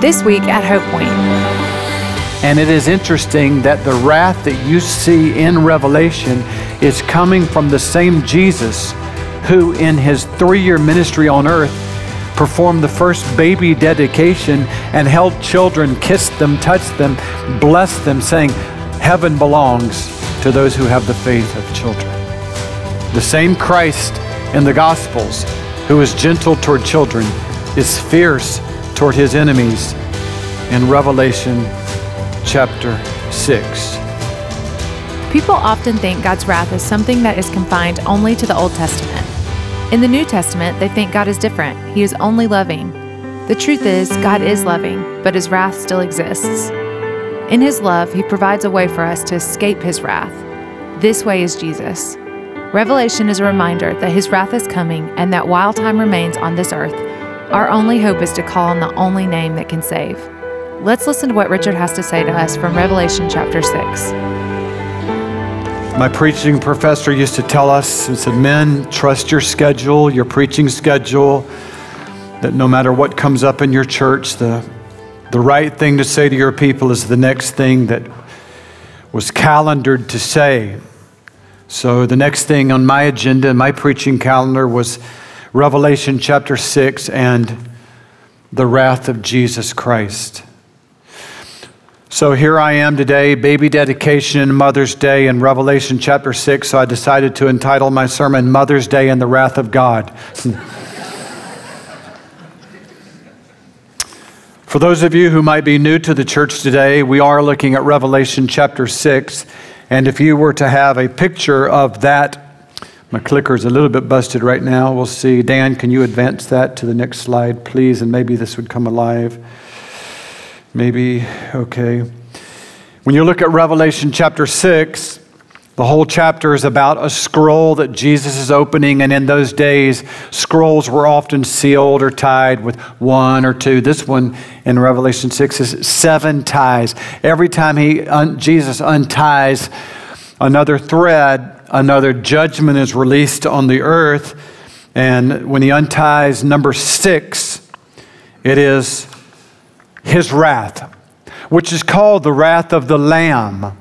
This week at Hope Point. And it is interesting that the wrath that you see in Revelation is coming from the same Jesus who, in his three year ministry on earth, performed the first baby dedication and held children, kissed them, touched them, blessed them, saying, Heaven belongs to those who have the faith of children. The same Christ in the Gospels, who is gentle toward children, is fierce toward his enemies in Revelation chapter 6. People often think God's wrath is something that is confined only to the Old Testament. In the New Testament, they think God is different. He is only loving. The truth is, God is loving, but his wrath still exists. In his love, he provides a way for us to escape his wrath. This way is Jesus. Revelation is a reminder that his wrath is coming and that while time remains on this earth, our only hope is to call on the only name that can save. Let's listen to what Richard has to say to us from Revelation chapter 6. My preaching professor used to tell us, he said, Men, trust your schedule, your preaching schedule, that no matter what comes up in your church, the, the right thing to say to your people is the next thing that was calendared to say. So the next thing on my agenda, my preaching calendar, was Revelation chapter 6 and the wrath of Jesus Christ. So here I am today, baby dedication and Mother's Day in Revelation chapter 6. So I decided to entitle my sermon Mother's Day and the Wrath of God. For those of you who might be new to the church today, we are looking at Revelation chapter 6. And if you were to have a picture of that, my clicker is a little bit busted right now. We'll see. Dan, can you advance that to the next slide, please? And maybe this would come alive. Maybe, okay. When you look at Revelation chapter 6, the whole chapter is about a scroll that Jesus is opening, and in those days, scrolls were often sealed or tied with one or two. This one in Revelation 6 is seven ties. Every time he, un, Jesus unties another thread, another judgment is released on the earth. And when he unties number six, it is his wrath, which is called the wrath of the Lamb,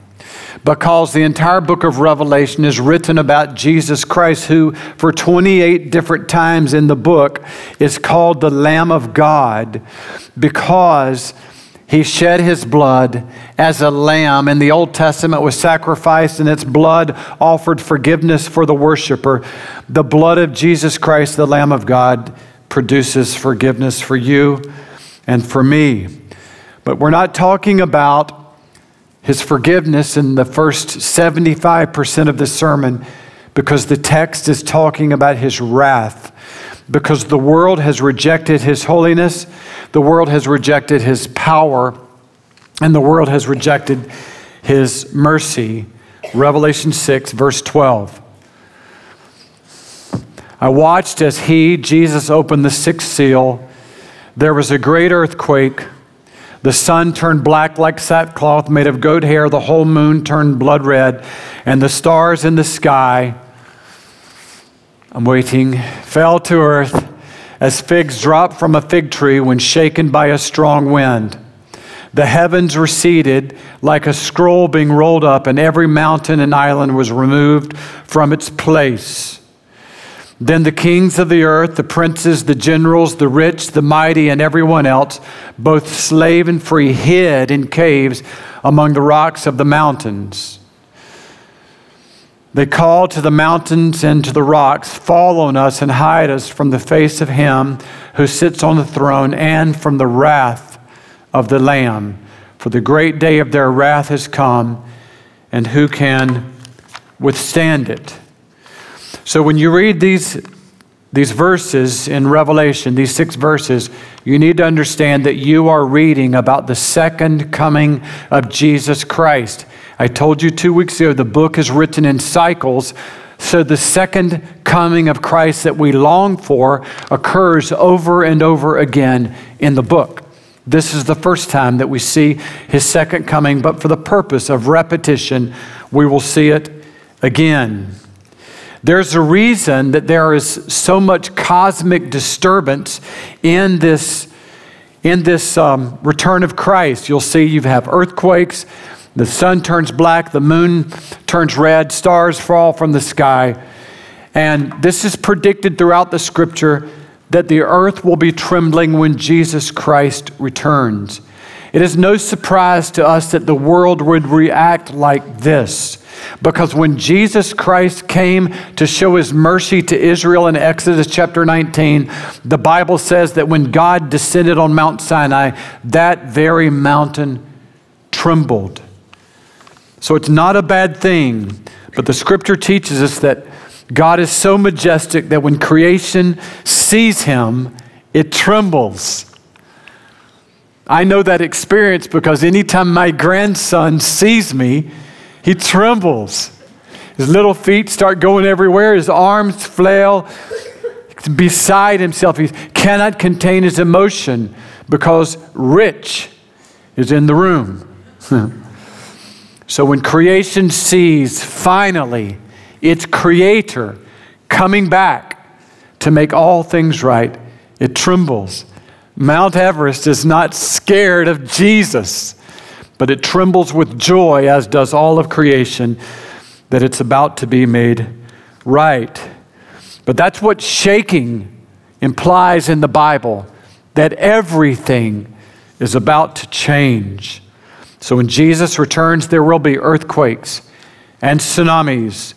because the entire book of Revelation is written about Jesus Christ, who, for 28 different times in the book, is called the Lamb of God, because he shed his blood as a lamb. In the Old Testament was sacrificed, and its blood offered forgiveness for the worshiper. The blood of Jesus Christ, the Lamb of God, produces forgiveness for you and for me. But we're not talking about his forgiveness in the first 75% of the sermon because the text is talking about his wrath. Because the world has rejected his holiness, the world has rejected his power, and the world has rejected his mercy. Revelation 6, verse 12. I watched as he, Jesus, opened the sixth seal there was a great earthquake. The sun turned black like sackcloth made of goat hair. The whole moon turned blood red. And the stars in the sky, I'm waiting, fell to earth as figs drop from a fig tree when shaken by a strong wind. The heavens receded like a scroll being rolled up, and every mountain and island was removed from its place. Then the kings of the earth, the princes, the generals, the rich, the mighty, and everyone else, both slave and free, hid in caves among the rocks of the mountains. They called to the mountains and to the rocks, Fall on us and hide us from the face of him who sits on the throne and from the wrath of the Lamb. For the great day of their wrath has come, and who can withstand it? So when you read these, these verses in Revelation, these six verses, you need to understand that you are reading about the second coming of Jesus Christ. I told you two weeks ago the book is written in cycles. So the second coming of Christ that we long for occurs over and over again in the book. This is the first time that we see his second coming, but for the purpose of repetition, we will see it again. There's a reason that there is so much cosmic disturbance in this, in this um, return of Christ, you'll see you have earthquakes, the sun turns black, the moon turns red, stars fall from the sky. And this is predicted throughout the scripture that the earth will be trembling when Jesus Christ returns. It is no surprise to us that the world would react like this. Because when Jesus Christ came to show his mercy to Israel in Exodus chapter 19, the Bible says that when God descended on Mount Sinai, that very mountain trembled. So it's not a bad thing, but the scripture teaches us that God is so majestic that when creation sees him, it trembles. I know that experience because anytime my grandson sees me, he trembles. His little feet start going everywhere, his arms flail. Beside himself, he cannot contain his emotion because Rich is in the room. so when creation sees finally its creator coming back to make all things right, it trembles. Mount Everest is not scared of Jesus, but it trembles with joy, as does all of creation, that it's about to be made right. But that's what shaking implies in the Bible that everything is about to change. So when Jesus returns, there will be earthquakes and tsunamis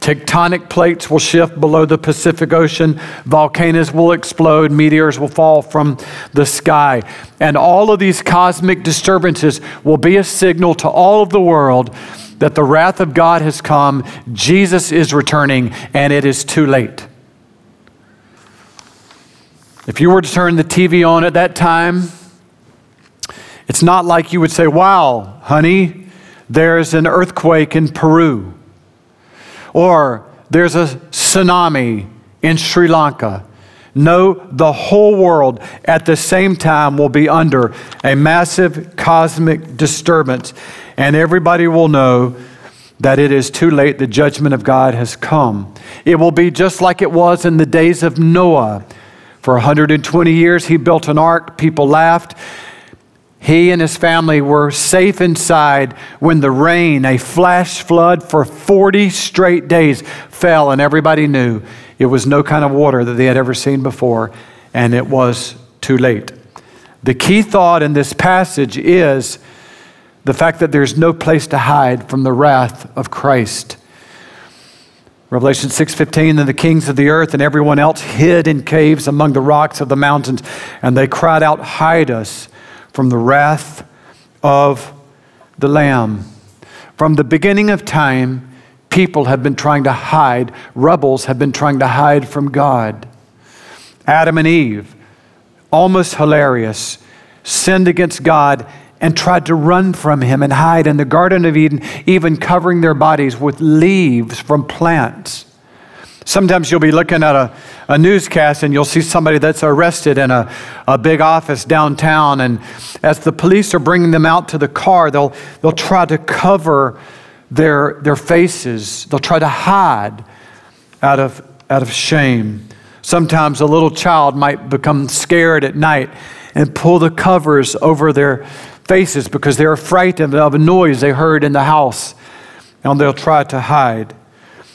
Tectonic plates will shift below the Pacific Ocean. Volcanoes will explode. Meteors will fall from the sky. And all of these cosmic disturbances will be a signal to all of the world that the wrath of God has come. Jesus is returning, and it is too late. If you were to turn the TV on at that time, it's not like you would say, Wow, honey, there's an earthquake in Peru or there's a tsunami in Sri Lanka. No, the whole world at the same time will be under a massive cosmic disturbance, and everybody will know that it is too late. The judgment of God has come. It will be just like it was in the days of Noah. For 120 years, he built an ark. People laughed. He and his family were safe inside when the rain, a flash flood for 40 straight days, fell, and everybody knew it was no kind of water that they had ever seen before, and it was too late. The key thought in this passage is the fact that there's no place to hide from the wrath of Christ. Revelation 6:15 and the kings of the earth and everyone else hid in caves among the rocks of the mountains and they cried out hide us from the wrath of the Lamb. From the beginning of time, people have been trying to hide, rebels have been trying to hide from God. Adam and Eve, almost hilarious, sinned against God and tried to run from him and hide in the Garden of Eden, even covering their bodies with leaves from plants. Sometimes you'll be looking at a, a newscast and you'll see somebody that's arrested in a, a big office downtown. And as the police are bringing them out to the car, they'll, they'll try to cover their, their faces, they'll try to hide out of, out of shame. Sometimes a little child might become scared at night and pull the covers over their faces because they're frightened of a noise they heard in the house and they'll try to hide.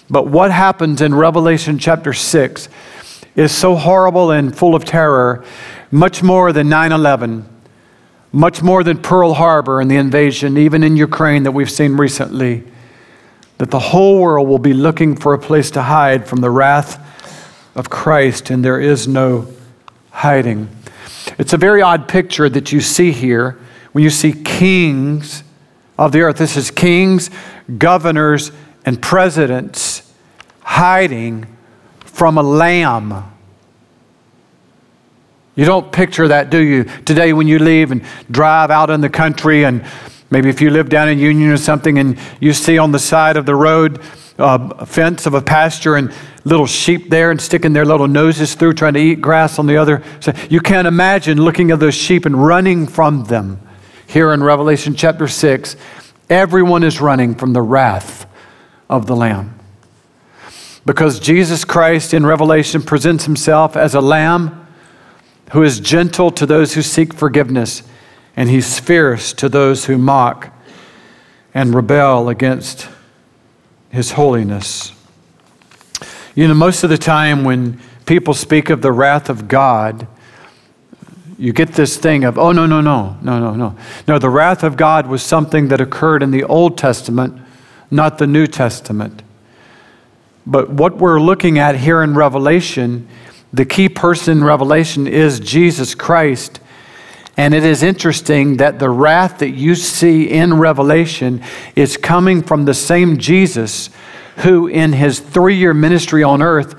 But what happens in Revelation chapter 6 is so horrible and full of terror, much more than 9 11, much more than Pearl Harbor and the invasion, even in Ukraine that we've seen recently, that the whole world will be looking for a place to hide from the wrath of Christ, and there is no hiding. It's a very odd picture that you see here when you see kings of the earth. This is kings, governors, and presidents hiding from a lamb. You don't picture that, do you? Today, when you leave and drive out in the country, and maybe if you live down in Union or something, and you see on the side of the road a fence of a pasture and little sheep there and sticking their little noses through trying to eat grass on the other side. You can't imagine looking at those sheep and running from them. Here in Revelation chapter 6, everyone is running from the wrath of the Lamb. Because Jesus Christ in Revelation presents himself as a lamb who is gentle to those who seek forgiveness, and he's fierce to those who mock and rebel against his holiness. You know, most of the time when people speak of the wrath of God, you get this thing of, oh, no, no, no, no, no, no. No, the wrath of God was something that occurred in the Old Testament, not the New Testament. But what we're looking at here in Revelation, the key person in Revelation is Jesus Christ. And it is interesting that the wrath that you see in Revelation is coming from the same Jesus who, in his three year ministry on earth,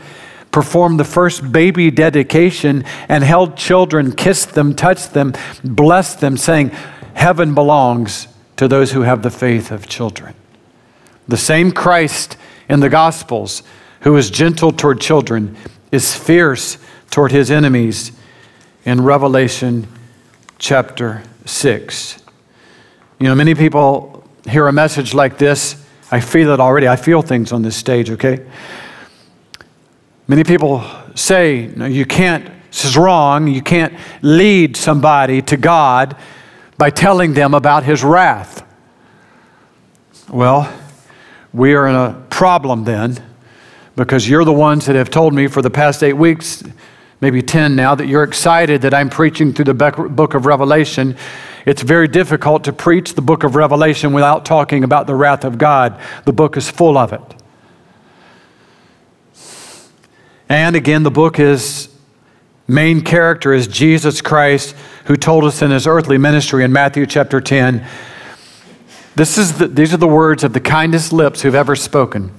performed the first baby dedication and held children, kissed them, touched them, blessed them, saying, Heaven belongs to those who have the faith of children. The same Christ in the Gospels who is gentle toward children is fierce toward his enemies in Revelation chapter 6. You know, many people hear a message like this. I feel it already. I feel things on this stage, okay? Many people say, no, you can't, this is wrong, you can't lead somebody to God by telling them about his wrath. Well, we are in a problem then because you're the ones that have told me for the past eight weeks, maybe 10 now, that you're excited that I'm preaching through the book of Revelation. It's very difficult to preach the book of Revelation without talking about the wrath of God. The book is full of it. And again, the book is main character is Jesus Christ, who told us in his earthly ministry in Matthew chapter 10. This is the, these are the words of the kindest lips who've ever spoken.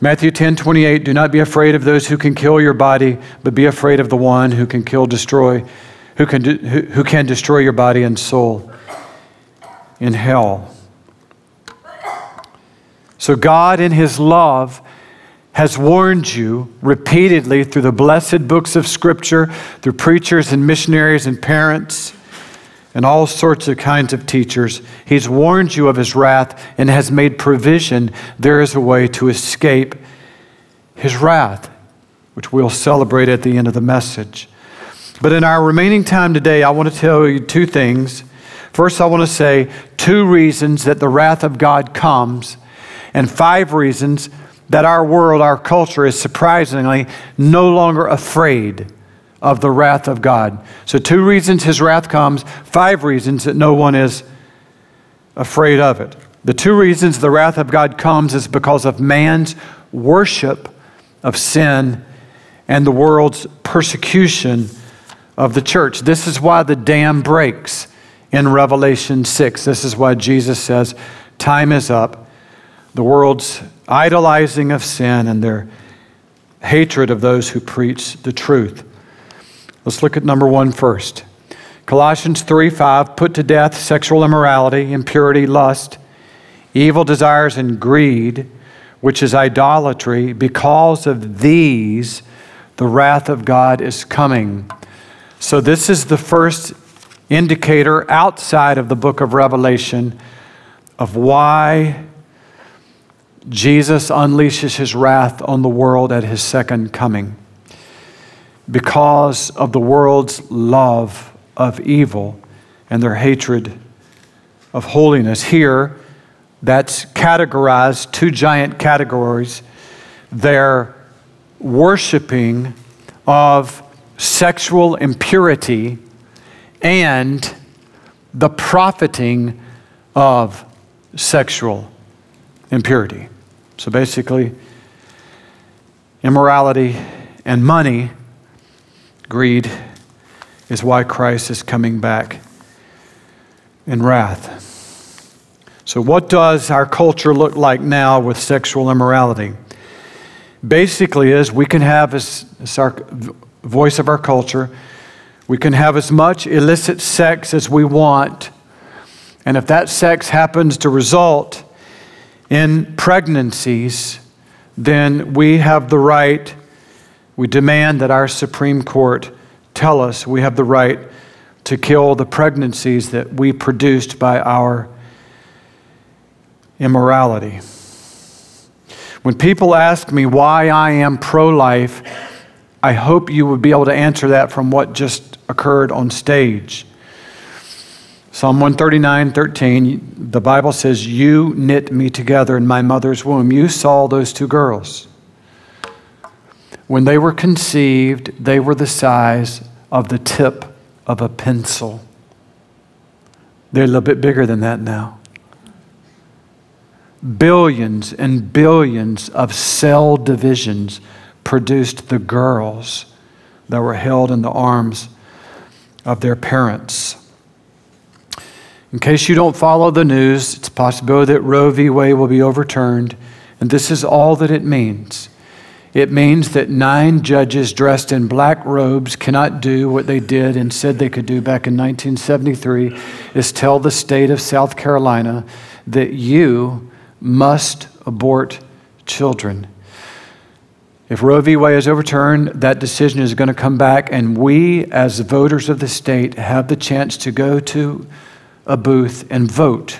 Matthew 10 28, do not be afraid of those who can kill your body, but be afraid of the one who can kill, destroy, who can, who, who can destroy your body and soul in hell. So, God, in His love, has warned you repeatedly through the blessed books of Scripture, through preachers and missionaries and parents and all sorts of kinds of teachers. He's warned you of his wrath and has made provision. There is a way to escape his wrath, which we'll celebrate at the end of the message. But in our remaining time today, I want to tell you two things. First, I want to say two reasons that the wrath of God comes, and five reasons that our world, our culture is surprisingly no longer afraid of the wrath of God. So, two reasons his wrath comes, five reasons that no one is afraid of it. The two reasons the wrath of God comes is because of man's worship of sin and the world's persecution of the church. This is why the dam breaks in Revelation 6. This is why Jesus says, Time is up. The world's idolizing of sin and their hatred of those who preach the truth. Let's look at number one first. Colossians 3 5, put to death sexual immorality, impurity, lust, evil desires, and greed, which is idolatry. Because of these, the wrath of God is coming. So, this is the first indicator outside of the book of Revelation of why Jesus unleashes his wrath on the world at his second coming. Because of the world's love of evil and their hatred of holiness. Here, that's categorized two giant categories their worshiping of sexual impurity and the profiting of sexual impurity. So basically, immorality and money, greed, is why Christ is coming back in wrath. So, what does our culture look like now with sexual immorality? Basically, is we can have as, as our voice of our culture, we can have as much illicit sex as we want, and if that sex happens to result in pregnancies, then we have the right, we demand that our Supreme Court tell us we have the right to kill the pregnancies that we produced by our immorality. When people ask me why I am pro life, I hope you would be able to answer that from what just occurred on stage. Psalm 139, 13, the Bible says, You knit me together in my mother's womb. You saw those two girls. When they were conceived, they were the size of the tip of a pencil. They're a little bit bigger than that now. Billions and billions of cell divisions produced the girls that were held in the arms of their parents. In case you don't follow the news, it's possible that Roe v. Wade will be overturned, and this is all that it means. It means that nine judges dressed in black robes cannot do what they did and said they could do back in 1973 is tell the state of South Carolina that you must abort children. If Roe v. Wade is overturned, that decision is going to come back, and we, as voters of the state, have the chance to go to a booth and vote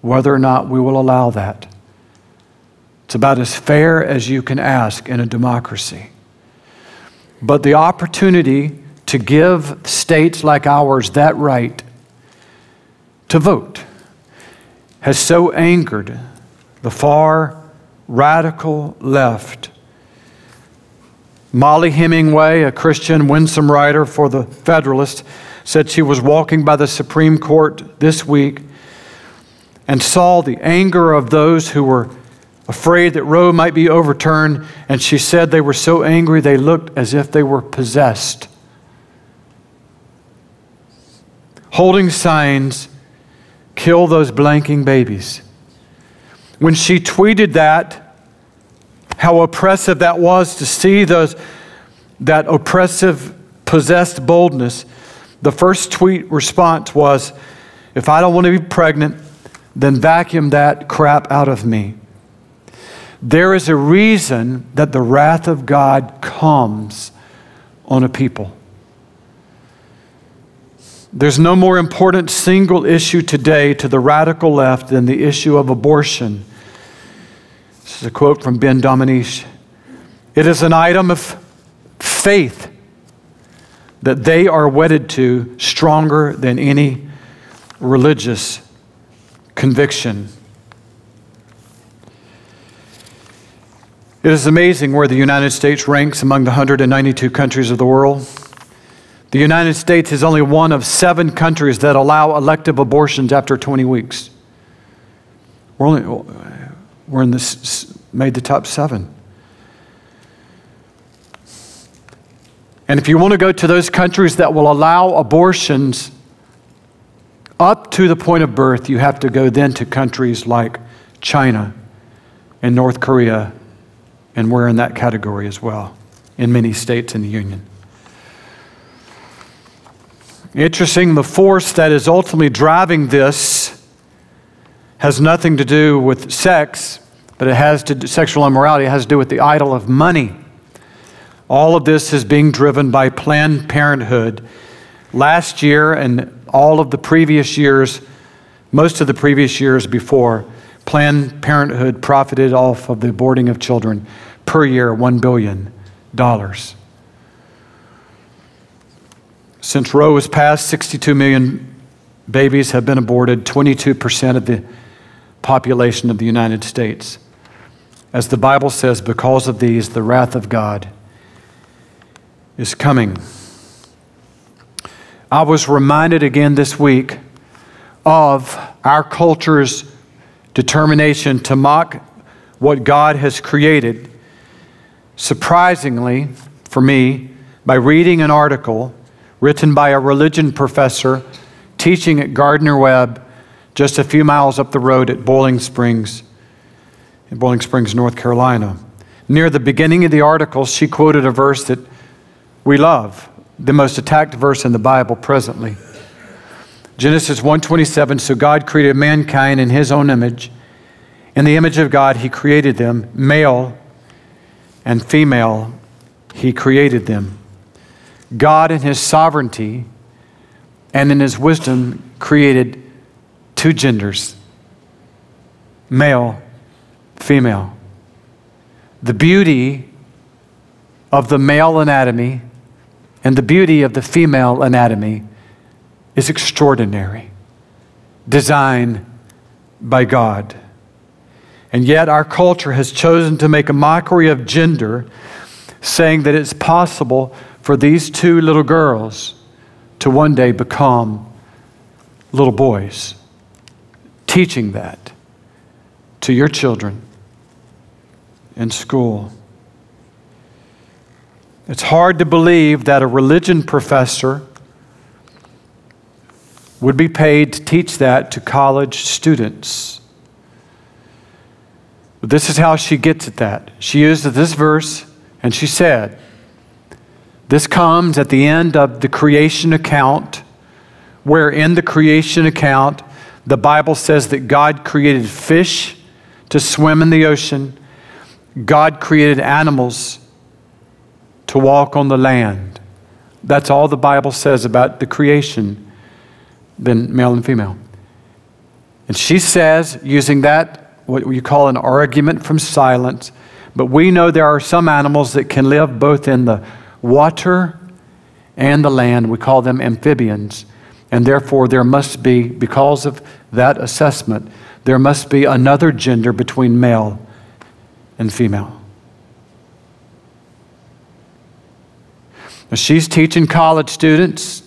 whether or not we will allow that. It's about as fair as you can ask in a democracy. But the opportunity to give states like ours that right to vote has so angered the far radical left. Mollie Hemingway, a Christian winsome writer for the Federalist, said she was walking by the Supreme Court this week and saw the anger of those who were afraid that Roe might be overturned, and she said they were so angry they looked as if they were possessed. Holding signs, kill those blanking babies. When she tweeted that, how oppressive that was to see those, that oppressive, possessed boldness, the first tweet response was, If I don't want to be pregnant, then vacuum that crap out of me. There is a reason that the wrath of God comes on a people. There's no more important single issue today to the radical left than the issue of abortion. This is a quote from Ben Domenech. It is an item of faith that they are wedded to stronger than any religious conviction. It is amazing where the United States ranks among the 192 countries of the world. The United States is only one of seven countries that allow elective abortions after 20 weeks. We're, only, we're in this, made the top seven. And if you want to go to those countries that will allow abortions up to the point of birth, you have to go then to countries like China and North Korea and we're in that category as well in many states in the Union. Interesting, the force that is ultimately driving this has nothing to do with sex, but it has to do, sexual immorality it has to do with the idol of money. All of this is being driven by Planned Parenthood. Last year and all of the previous years, most of the previous years before, Planned Parenthood profited off of the aborting of children per year, $1 billion. Since Roe was passed, 62 million babies have been aborted, 22% of the population of the United States. As the Bible says, because of these, the wrath of God is coming. I was reminded again this week of our culture's determination to mock what God has created surprisingly for me by reading an article written by a religion professor teaching at Gardner Webb just a few miles up the road at Boiling Springs, in Boiling Springs, North Carolina. Near the beginning of the article, she quoted a verse that we love, the most attacked verse in the Bible presently. Genesis 1:27 so God created mankind in his own image in the image of God he created them male and female, He created them. God, in His sovereignty and in His wisdom, created two genders male, female. The beauty of the male anatomy and the beauty of the female anatomy is extraordinary, designed by God. And yet, our culture has chosen to make a mockery of gender, saying that it's possible for these two little girls to one day become little boys. Teaching that to your children in school. It's hard to believe that a religion professor would be paid to teach that to college students. But this is how she gets at that. She uses this verse and she said, This comes at the end of the creation account, where in the creation account, the Bible says that God created fish to swim in the ocean, God created animals to walk on the land. That's all the Bible says about the creation, then male and female. And she says, using that, what you call an argument from silence, but we know there are some animals that can live both in the water and the land. We call them amphibians. And therefore, there must be, because of that assessment, there must be another gender between male and female. She's teaching college students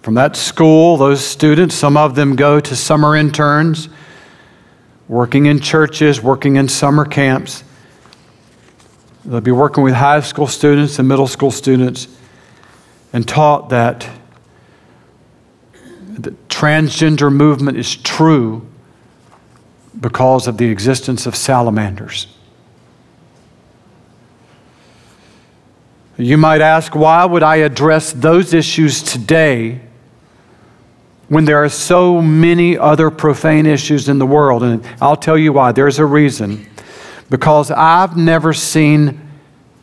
from that school. Those students, some of them go to summer interns, working in churches, working in summer camps. They'll be working with high school students and middle school students and taught that the transgender movement is true because of the existence of salamanders. You might ask, why would I address those issues today when there are so many other profane issues in the world? And I'll tell you why. There's a reason. Because I've never seen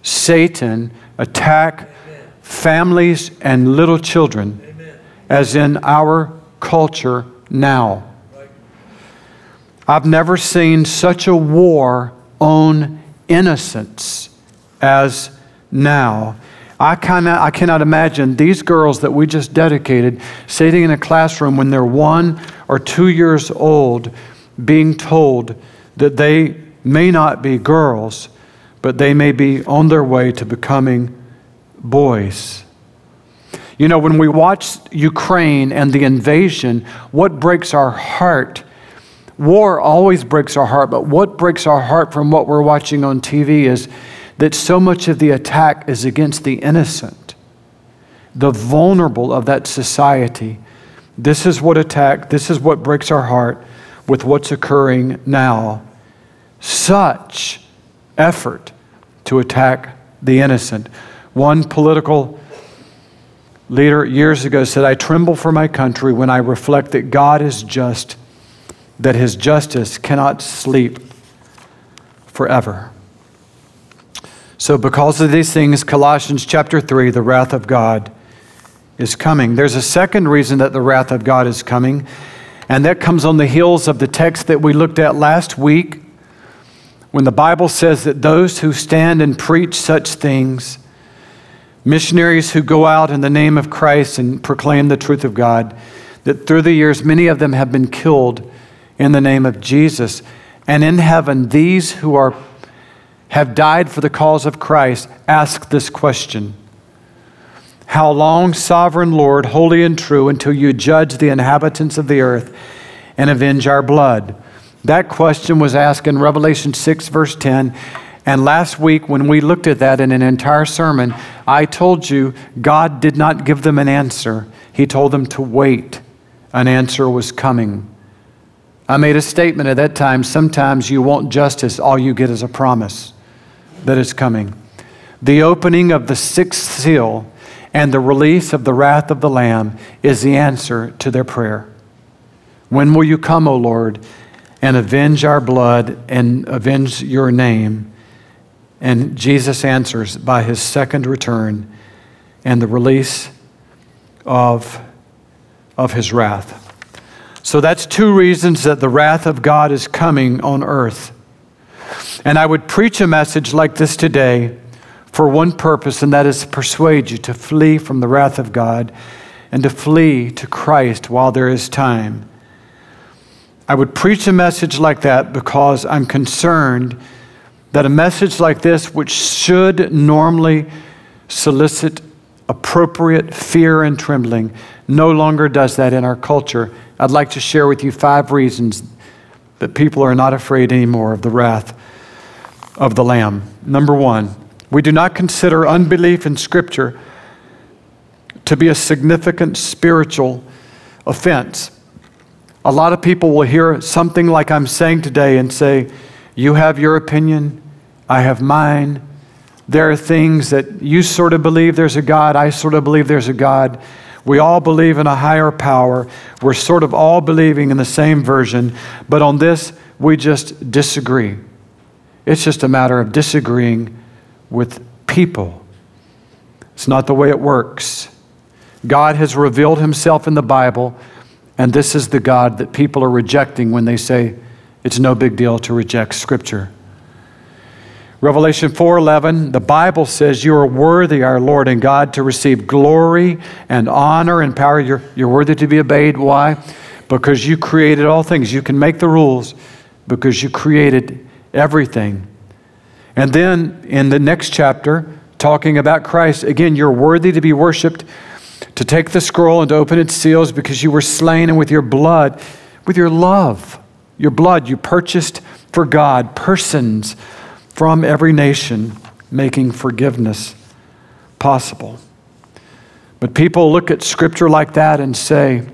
Satan attack families and little children as in our culture now. I've never seen such a war on innocence as now. I, cannot, I cannot imagine these girls that we just dedicated sitting in a classroom when they're one or two years old being told that they may not be girls, but they may be on their way to becoming boys. You know, when we watch Ukraine and the invasion, what breaks our heart? War always breaks our heart, but what breaks our heart from what we're watching on TV is that so much of the attack is against the innocent, the vulnerable of that society. This is what attack, this is what breaks our heart with what's occurring now. Such effort to attack the innocent. One political leader years ago said, I tremble for my country when I reflect that God is just, that his justice cannot sleep forever. So, because of these things, Colossians chapter 3, the wrath of God is coming. There's a second reason that the wrath of God is coming, and that comes on the heels of the text that we looked at last week when the Bible says that those who stand and preach such things, missionaries who go out in the name of Christ and proclaim the truth of God, that through the years many of them have been killed in the name of Jesus. And in heaven, these who are have died for the cause of Christ ask this question How long, sovereign Lord, holy and true, until you judge the inhabitants of the earth and avenge our blood? That question was asked in Revelation 6, verse 10. And last week, when we looked at that in an entire sermon, I told you God did not give them an answer. He told them to wait. An answer was coming. I made a statement at that time sometimes you want justice, all you get is a promise that is coming. The opening of the sixth seal and the release of the wrath of the Lamb is the answer to their prayer. When will you come, O Lord, and avenge our blood and avenge your name? And Jesus answers by his second return and the release of, of his wrath. So that's two reasons that the wrath of God is coming on earth. And I would preach a message like this today for one purpose, and that is to persuade you to flee from the wrath of God and to flee to Christ while there is time. I would preach a message like that because I'm concerned that a message like this, which should normally solicit appropriate fear and trembling, no longer does that in our culture. I'd like to share with you five reasons that people are not afraid anymore of the wrath of the Lamb. Number one, we do not consider unbelief in Scripture to be a significant spiritual offense. A lot of people will hear something like I'm saying today and say, You have your opinion, I have mine. There are things that you sort of believe there's a God, I sort of believe there's a God. We all believe in a higher power. We're sort of all believing in the same version, but on this, we just disagree. It's just a matter of disagreeing with people. It's not the way it works. God has revealed himself in the Bible, and this is the God that people are rejecting when they say it's no big deal to reject Scripture. Revelation 4:11 the Bible says you are worthy our Lord and God to receive glory and honor and power you're, you're worthy to be obeyed why because you created all things you can make the rules because you created everything and then in the next chapter, talking about Christ, again, you're worthy to be worshiped, to take the scroll and to open its seals because you were slain and with your blood, with your love, your blood, you purchased for God persons from every nation, making forgiveness possible. But people look at scripture like that and say,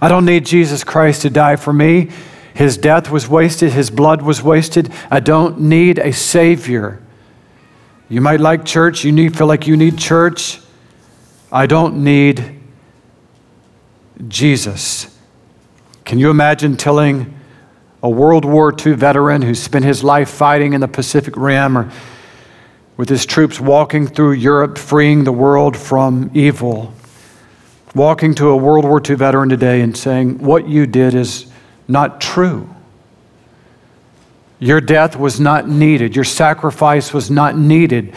I don't need Jesus Christ to die for me. His death was wasted, his blood was wasted. I don't need a Savior. You might like church, you need, feel like you need church. I don't need Jesus. Can you imagine telling a World War II veteran who spent his life fighting in the Pacific Rim or with his troops walking through Europe, freeing the world from evil, walking to a World War II veteran today and saying, What you did is not true. Your death was not needed, your sacrifice was not needed.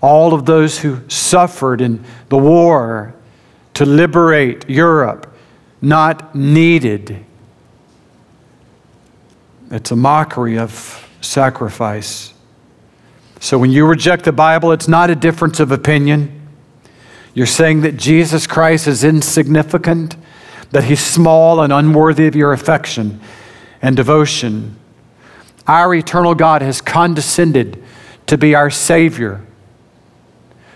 All of those who suffered in the war to liberate Europe, not needed. It's a mockery of sacrifice. So when you reject the Bible, it's not a difference of opinion. You're saying that Jesus Christ is insignificant that he's small and unworthy of your affection and devotion. Our eternal God has condescended to be our Savior,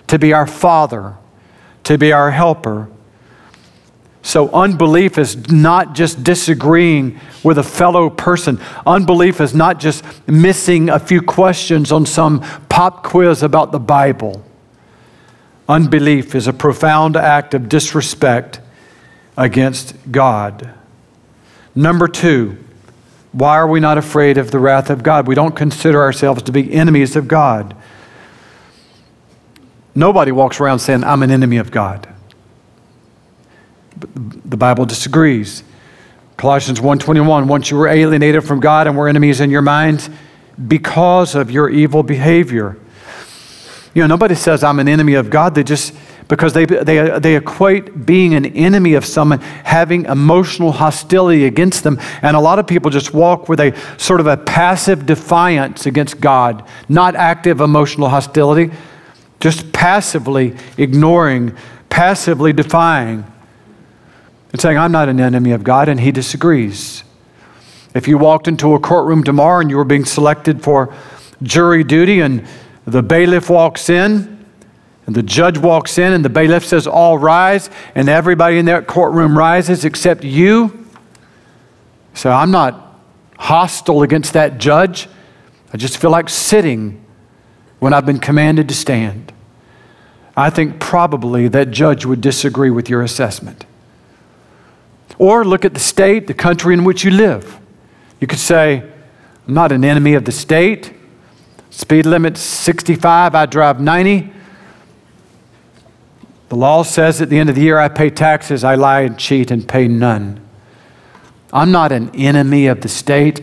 to be our Father, to be our helper. So, unbelief is not just disagreeing with a fellow person. Unbelief is not just missing a few questions on some pop quiz about the Bible. Unbelief is a profound act of disrespect against God. Number two, why are we not afraid of the wrath of God? We don't consider ourselves to be enemies of God. Nobody walks around saying, I'm an enemy of God. The Bible disagrees. Colossians 1:21, once you were alienated from God and were enemies in your minds because of your evil behavior. You know, nobody says I'm an enemy of God. They just because they, they, they equate being an enemy of someone having emotional hostility against them. And a lot of people just walk with a sort of a passive defiance against God, not active emotional hostility, just passively ignoring, passively defying, and saying, I'm not an enemy of God, and He disagrees. If you walked into a courtroom tomorrow and you were being selected for jury duty, and the bailiff walks in, and the judge walks in, and the bailiff says, All rise, and everybody in that courtroom rises except you. So I'm not hostile against that judge. I just feel like sitting when I've been commanded to stand. I think probably that judge would disagree with your assessment. Or look at the state, the country in which you live. You could say, I'm not an enemy of the state. Speed limit 65, I drive 90. The law says at the end of the year, I pay taxes, I lie and cheat and pay none. I'm not an enemy of the state.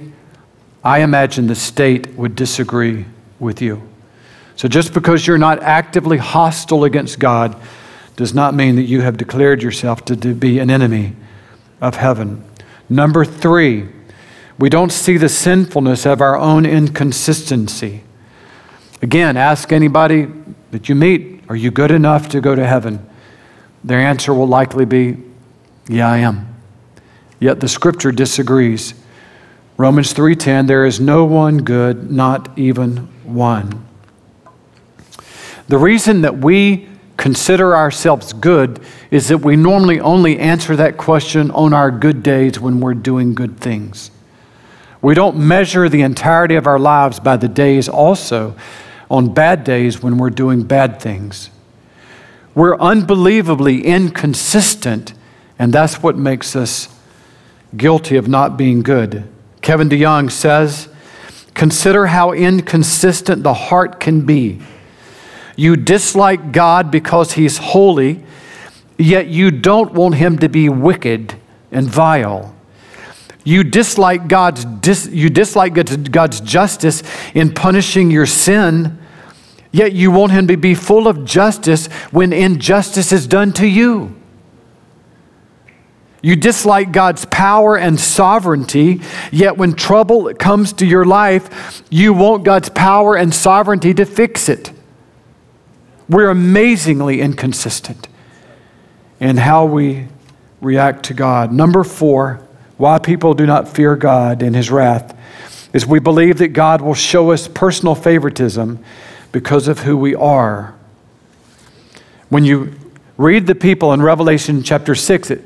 I imagine the state would disagree with you. So just because you're not actively hostile against God does not mean that you have declared yourself to be an enemy of heaven. Number three, we don't see the sinfulness of our own inconsistency. Again, ask anybody that you meet, are you good enough to go to heaven? Their answer will likely be, yeah, I am. Yet the scripture disagrees. Romans 3:10 there is no one good not even one. The reason that we consider ourselves good is that we normally only answer that question on our good days when we're doing good things. We don't measure the entirety of our lives by the days also on bad days when we're doing bad things. We're unbelievably inconsistent, and that's what makes us guilty of not being good. Kevin DeYoung says, Consider how inconsistent the heart can be. You dislike God because He's holy, yet you don't want Him to be wicked and vile. You dislike God's, dis, you dislike God's justice in punishing your sin, yet you want Him to be full of justice when injustice is done to you. You dislike God's power and sovereignty, yet when trouble comes to your life, you want God's power and sovereignty to fix it. We're amazingly inconsistent in how we react to God. Number four, why people do not fear God in His wrath is we believe that God will show us personal favoritism because of who we are. When you read the people in Revelation chapter 6, it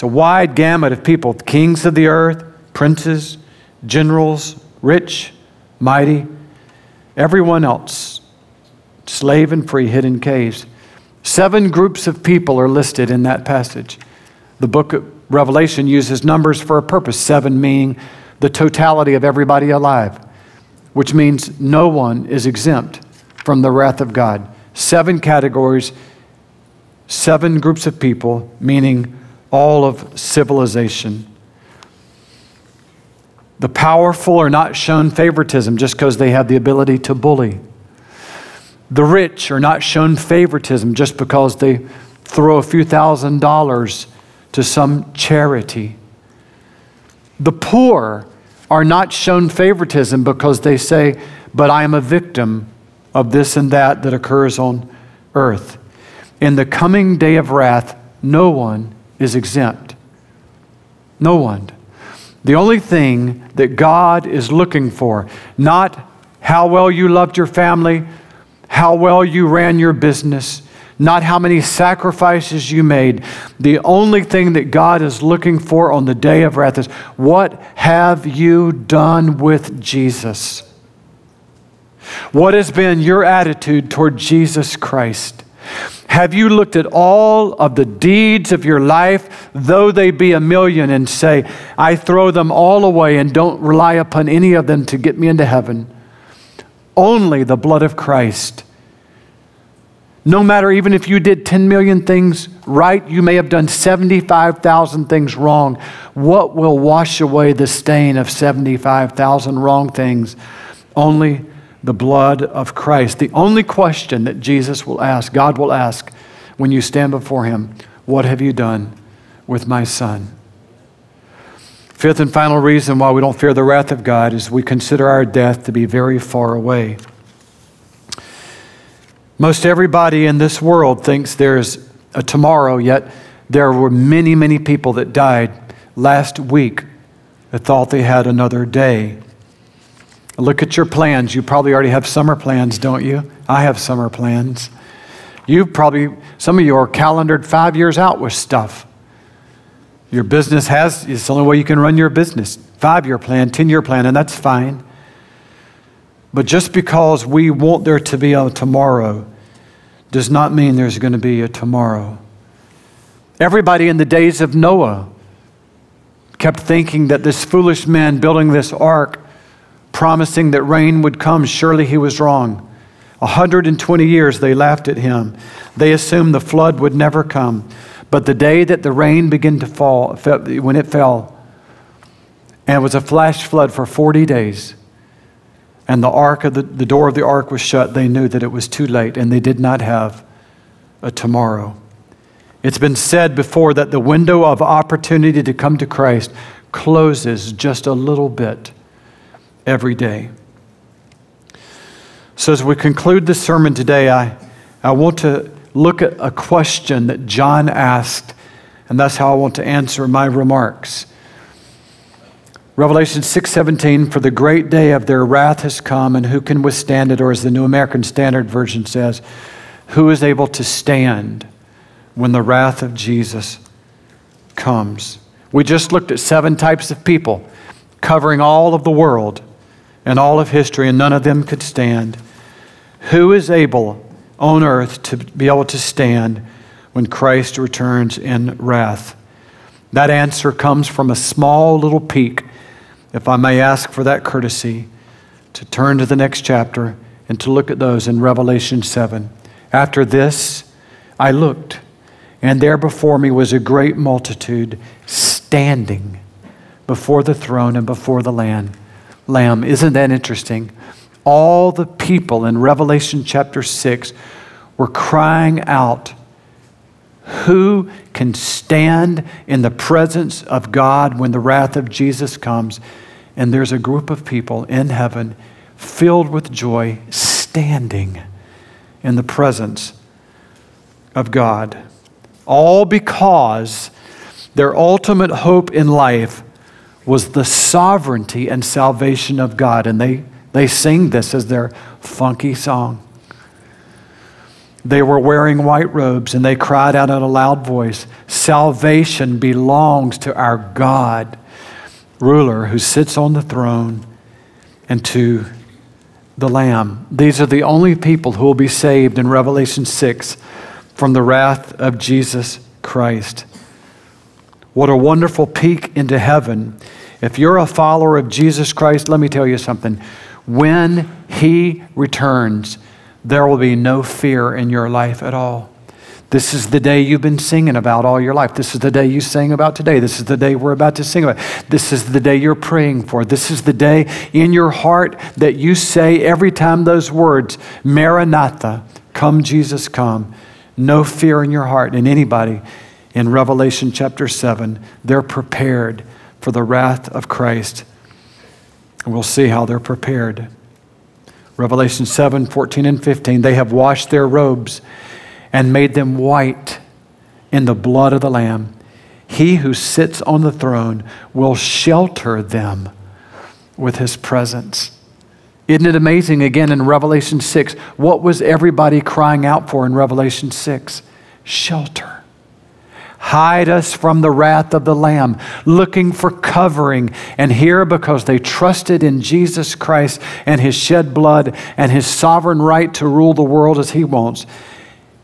it's a wide gamut of people kings of the earth, princes, generals, rich, mighty, everyone else, slave and free, hid in caves. Seven groups of people are listed in that passage. The book of Revelation uses numbers for a purpose, seven meaning the totality of everybody alive, which means no one is exempt from the wrath of God. Seven categories, seven groups of people, meaning all of civilization. The powerful are not shown favoritism just because they have the ability to bully. The rich are not shown favoritism just because they throw a few thousand dollars to some charity. The poor are not shown favoritism because they say, But I am a victim of this and that that occurs on earth. In the coming day of wrath, no one is exempt. No one. The only thing that God is looking for, not how well you loved your family, how well you ran your business, not how many sacrifices you made. The only thing that God is looking for on the day of wrath is what have you done with Jesus? What has been your attitude toward Jesus Christ? Have you looked at all of the deeds of your life, though they be a million, and say, I throw them all away and don't rely upon any of them to get me into heaven? Only the blood of Christ. No matter even if you did 10 million things right, you may have done 75,000 things wrong. What will wash away the stain of 75,000 wrong things? Only the blood of Christ. The only question that Jesus will ask, God will ask when you stand before Him, What have you done with my son? Fifth and final reason why we don't fear the wrath of God is we consider our death to be very far away. Most everybody in this world thinks there's a tomorrow, yet there were many, many people that died last week that thought they had another day. Look at your plans. You probably already have summer plans, don't you? I have summer plans. You probably, some of you are calendared five years out with stuff. Your business has, it's the only way you can run your business. Five year plan, 10 year plan, and that's fine. But just because we want there to be a tomorrow does not mean there's going to be a tomorrow. Everybody in the days of Noah kept thinking that this foolish man building this ark promising that rain would come. Surely he was wrong. 120 years they laughed at him. They assumed the flood would never come. But the day that the rain began to fall, when it fell, and it was a flash flood for 40 days, and the ark of the, the door of the ark was shut, they knew that it was too late and they did not have a tomorrow. It's been said before that the window of opportunity to come to Christ closes just a little bit every day. So, as we conclude this sermon today, I, I want to look at a question that John asked, and that's how I want to answer my remarks. Revelation 6:17 for the great day of their wrath has come and who can withstand it or as the New American Standard Version says who is able to stand when the wrath of Jesus comes. We just looked at seven types of people covering all of the world and all of history and none of them could stand. Who is able on earth to be able to stand when Christ returns in wrath? That answer comes from a small little peek if I may ask for that courtesy, to turn to the next chapter and to look at those in Revelation 7. After this, I looked, and there before me was a great multitude standing before the throne and before the Lamb. Lamb. Isn't that interesting? All the people in Revelation chapter 6 were crying out, Who can stand in the presence of God when the wrath of Jesus comes? and there's a group of people in heaven filled with joy, standing in the presence of God. All because their ultimate hope in life was the sovereignty and salvation of God. And they, they sing this as their funky song. They were wearing white robes and they cried out in a loud voice Salvation belongs to our God ruler who sits on the throne and to the Lamb. These are the only people who will be saved in Revelation 6 from the wrath of Jesus Christ. What a wonderful peek into heaven. If you're a follower of Jesus Christ, let me tell you something. When He returns, there will be no fear in your life at all. This is the day you've been singing about all your life. This is the day you sing about today. This is the day we're about to sing about. This is the day you're praying for. This is the day in your heart that you say every time those words, Maranatha, come Jesus, come. No fear in your heart. And anybody in Revelation chapter 7, they're prepared for the wrath of Christ. And we'll see how they're prepared. Revelation 7 14 and 15, they have washed their robes and made them white in the blood of the Lamb. He who sits on the throne will shelter them with his presence. Isn't it amazing again in Revelation 6? What was everybody crying out for in Revelation 6? Shelter. Hide us from the wrath of the Lamb, looking for covering. And here, because they trusted in Jesus Christ and his shed blood and his sovereign right to rule the world as he wants,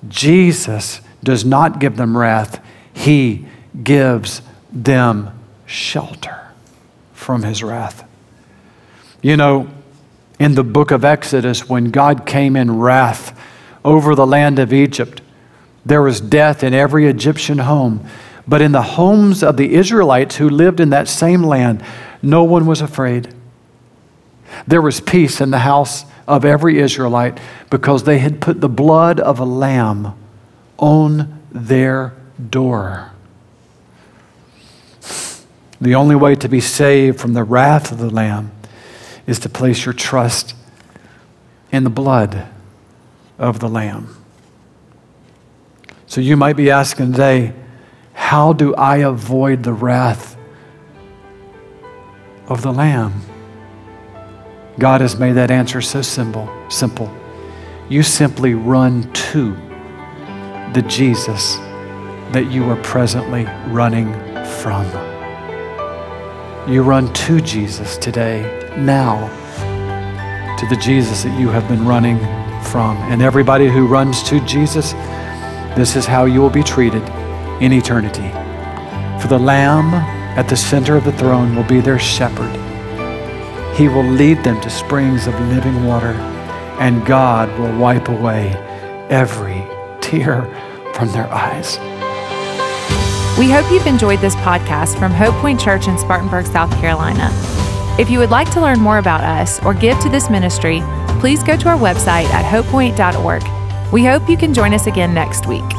Jesus does not give them wrath, He gives them shelter from His wrath. You know, in the book of Exodus, when God came in wrath over the land of Egypt, there was death in every Egyptian home. But in the homes of the Israelites who lived in that same land, no one was afraid. There was peace in the house of every Israelite because they had put the blood of a lamb on their door. The only way to be saved from the wrath of the Lamb is to place your trust in the blood of the Lamb. So you might be asking today, how do I avoid the wrath of the Lamb? God has made that answer so simple, simple. You simply run to the Jesus that you are presently running from. You run to Jesus today, now, to the Jesus that you have been running from. And everybody who runs to Jesus, this is how you will be treated in eternity. For the Lamb at the center of the throne will be their shepherd he will lead them to springs of living water, and God will wipe away every tear from their eyes. We hope you've enjoyed this podcast from Hope Point Church in Spartanburg, South Carolina. If you would like to learn more about us or give to this ministry, please go to our website at hopepoint.org. We hope you can join us again next week.